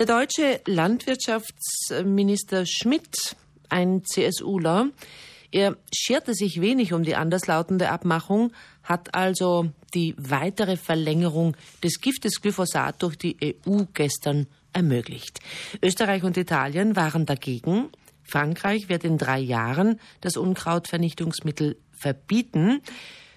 Der deutsche Landwirtschaftsminister Schmidt, ein CSUler, er scherte sich wenig um die anderslautende Abmachung, hat also die weitere Verlängerung des Giftes Glyphosat durch die EU gestern ermöglicht. Österreich und Italien waren dagegen. Frankreich wird in drei Jahren das Unkrautvernichtungsmittel verbieten.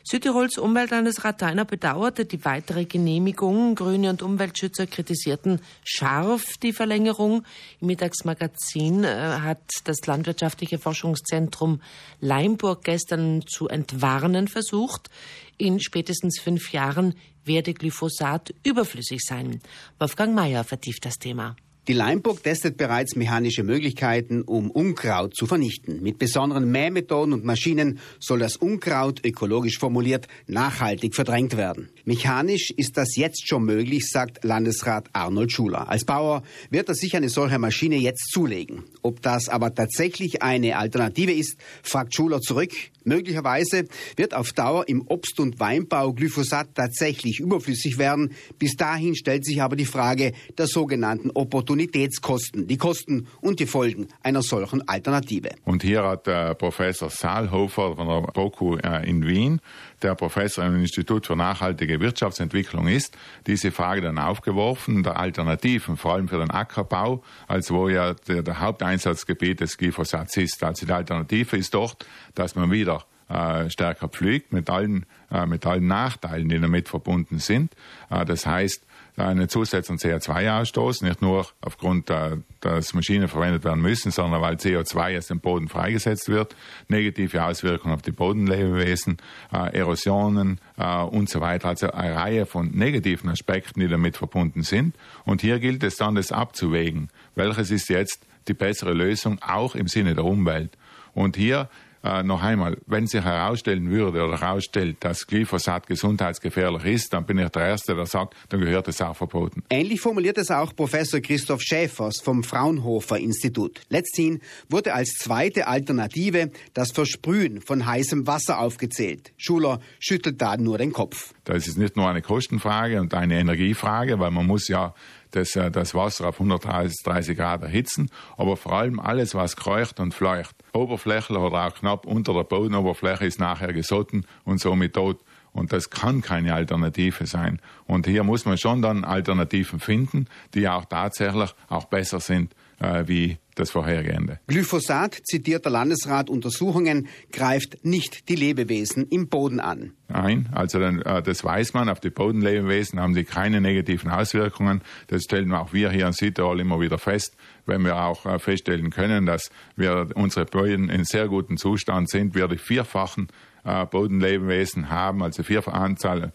Südtirols Umweltlandesrat Deiner bedauerte die weitere Genehmigung. Grüne und Umweltschützer kritisierten scharf die Verlängerung. Im Mittagsmagazin äh, hat das Landwirtschaftliche Forschungszentrum Leimburg gestern zu entwarnen versucht. In spätestens fünf Jahren werde Glyphosat überflüssig sein. Wolfgang Mayer vertieft das Thema. Die Leimburg testet bereits mechanische Möglichkeiten, um Unkraut zu vernichten. Mit besonderen Mähmethoden und Maschinen soll das Unkraut, ökologisch formuliert, nachhaltig verdrängt werden. Mechanisch ist das jetzt schon möglich, sagt Landesrat Arnold Schuler. Als Bauer wird er sich eine solche Maschine jetzt zulegen. Ob das aber tatsächlich eine Alternative ist, fragt Schuler zurück. Möglicherweise wird auf Dauer im Obst- und Weinbau Glyphosat tatsächlich überflüssig werden. Bis dahin stellt sich aber die Frage der sogenannten Opportunitätskosten, die Kosten und die Folgen einer solchen Alternative. Und hier hat der Professor Saalhofer von der BOKU äh, in Wien, der Professor im Institut für nachhaltige Wirtschaftsentwicklung ist, diese Frage dann aufgeworfen, der Alternativen, vor allem für den Ackerbau, als wo ja der Haupteinsatzgebiet des Glyphosats ist. Also die Alternative ist dort, dass man wieder äh, stärker pflügt, mit allen, äh, mit allen Nachteilen, die damit verbunden sind. Äh, das heißt, einen zusätzlichen CO2-Ausstoß, nicht nur aufgrund, äh, dass Maschinen verwendet werden müssen, sondern weil CO2 jetzt im Boden freigesetzt wird, negative Auswirkungen auf die Bodenlebewesen, äh, Erosionen äh, und so weiter. Also eine Reihe von negativen Aspekten, die damit verbunden sind. Und hier gilt es dann, das abzuwägen. Welches ist jetzt die bessere Lösung, auch im Sinne der Umwelt? Und hier äh, noch einmal, wenn sich herausstellen würde oder herausstellt, dass Glyphosat gesundheitsgefährlich ist, dann bin ich der Erste, der sagt, dann gehört es auch verboten. Ähnlich formuliert es auch Professor Christoph Schäfers vom Fraunhofer Institut. Letzthin wurde als zweite Alternative das Versprühen von heißem Wasser aufgezählt. Schuler schüttelt da nur den Kopf. Das ist nicht nur eine Kostenfrage und eine Energiefrage, weil man muss ja das, äh, das Wasser auf 130 Grad erhitzen, aber vor allem alles, was kreucht und fleucht, oberflächlich oder auch knapp unter der Bodenoberfläche, ist nachher gesotten und somit tot. Und das kann keine Alternative sein. Und hier muss man schon dann Alternativen finden, die auch tatsächlich auch besser sind äh, wie das vorhergehende. Glyphosat, zitiert der Landesrat Untersuchungen, greift nicht die Lebewesen im Boden an. Nein, also äh, das weiß man, auf die Bodenlebewesen haben sie keine negativen Auswirkungen. Das stellen auch wir hier in Südtirol immer wieder fest, wenn wir auch äh, feststellen können, dass wir unsere Böden in sehr gutem Zustand sind, wir die vierfachen äh, Bodenlebewesen haben, also Anzahl,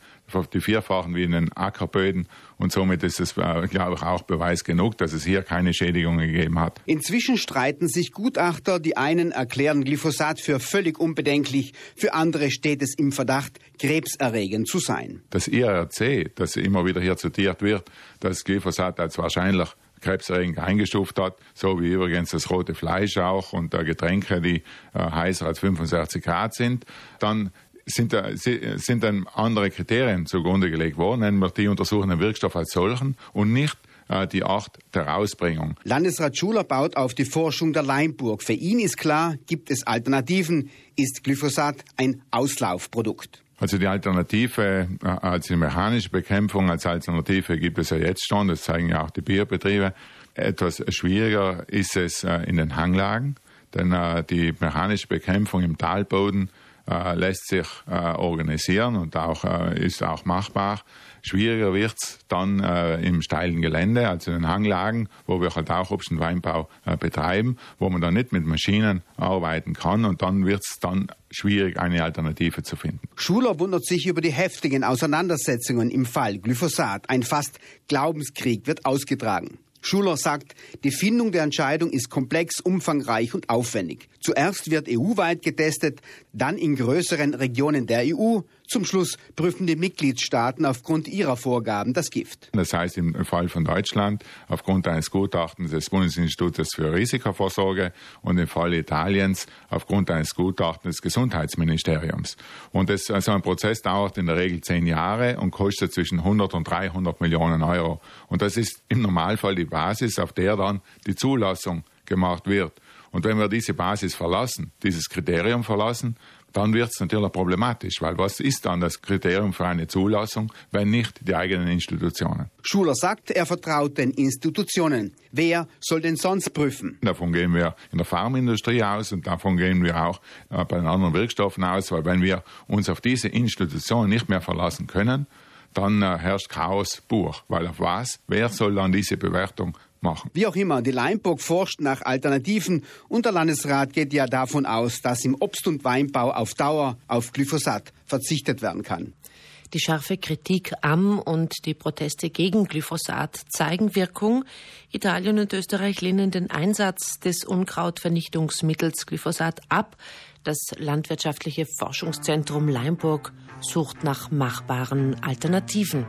die vierfachen wie in den Ackerböden. Und somit ist es, äh, glaube ich, auch Beweis genug, dass es hier keine Schädigungen gegeben hat. Inzwischen streiten sich Gutachter. Die einen erklären Glyphosat für völlig unbedenklich, für andere steht es im Verdacht, krebserregend zu sein. Das IRC, das immer wieder hier zitiert wird, dass Glyphosat als wahrscheinlich krebserregend eingestuft hat, so wie übrigens das rote Fleisch auch und äh, Getränke, die äh, heißer als 65 Grad sind, dann sind, da, sind dann andere Kriterien zugrunde gelegt worden, nämlich die untersuchenden Wirkstoff als solchen und nicht äh, die Art der Ausbringung. Landesrat Schuler baut auf die Forschung der Leimburg. Für ihn ist klar, gibt es Alternativen, ist Glyphosat ein Auslaufprodukt. Also die Alternative äh, als die mechanische Bekämpfung als Alternative gibt es ja jetzt schon, das zeigen ja auch die Bierbetriebe. Etwas schwieriger ist es äh, in den Hanglagen, denn äh, die mechanische Bekämpfung im Talboden lässt sich organisieren und auch ist auch machbar. Schwieriger wird's dann äh, im steilen Gelände, also in den Hanglagen, wo wir halt auch Obst- und Weinbau äh, betreiben, wo man dann nicht mit Maschinen arbeiten kann und dann wird's dann schwierig, eine Alternative zu finden. Schuler wundert sich über die heftigen Auseinandersetzungen im Fall Glyphosat. Ein fast Glaubenskrieg wird ausgetragen. Schuler sagt, die Findung der Entscheidung ist komplex, umfangreich und aufwendig. Zuerst wird EU-weit getestet, dann in größeren Regionen der EU, Zum Schluss prüfen die Mitgliedstaaten aufgrund ihrer Vorgaben das Gift. Das heißt im Fall von Deutschland aufgrund eines Gutachtens des Bundesinstituts für Risikovorsorge und im Fall Italiens aufgrund eines Gutachtens des Gesundheitsministeriums. Und das, also ein Prozess dauert in der Regel zehn Jahre und kostet zwischen 100 und 300 Millionen Euro. Und das ist im Normalfall die Basis, auf der dann die Zulassung gemacht wird. Und wenn wir diese Basis verlassen, dieses Kriterium verlassen, dann wird es natürlich problematisch, weil was ist dann das Kriterium für eine Zulassung, wenn nicht die eigenen Institutionen? Schuler sagt, er vertraut den Institutionen. Wer soll denn sonst prüfen? Davon gehen wir in der Pharmaindustrie aus und davon gehen wir auch äh, bei den anderen Wirkstoffen aus, weil wenn wir uns auf diese Institutionen nicht mehr verlassen können, dann äh, herrscht Chaos pur. Weil auf was? Wer soll dann diese Bewertung machen. Wie auch immer, die Leimburg forscht nach Alternativen und der Landesrat geht ja davon aus, dass im Obst- und Weinbau auf Dauer auf Glyphosat verzichtet werden kann. Die scharfe Kritik am und die Proteste gegen Glyphosat zeigen Wirkung. Italien und Österreich lehnen den Einsatz des Unkrautvernichtungsmittels Glyphosat ab. Das landwirtschaftliche Forschungszentrum Leimburg sucht nach machbaren Alternativen.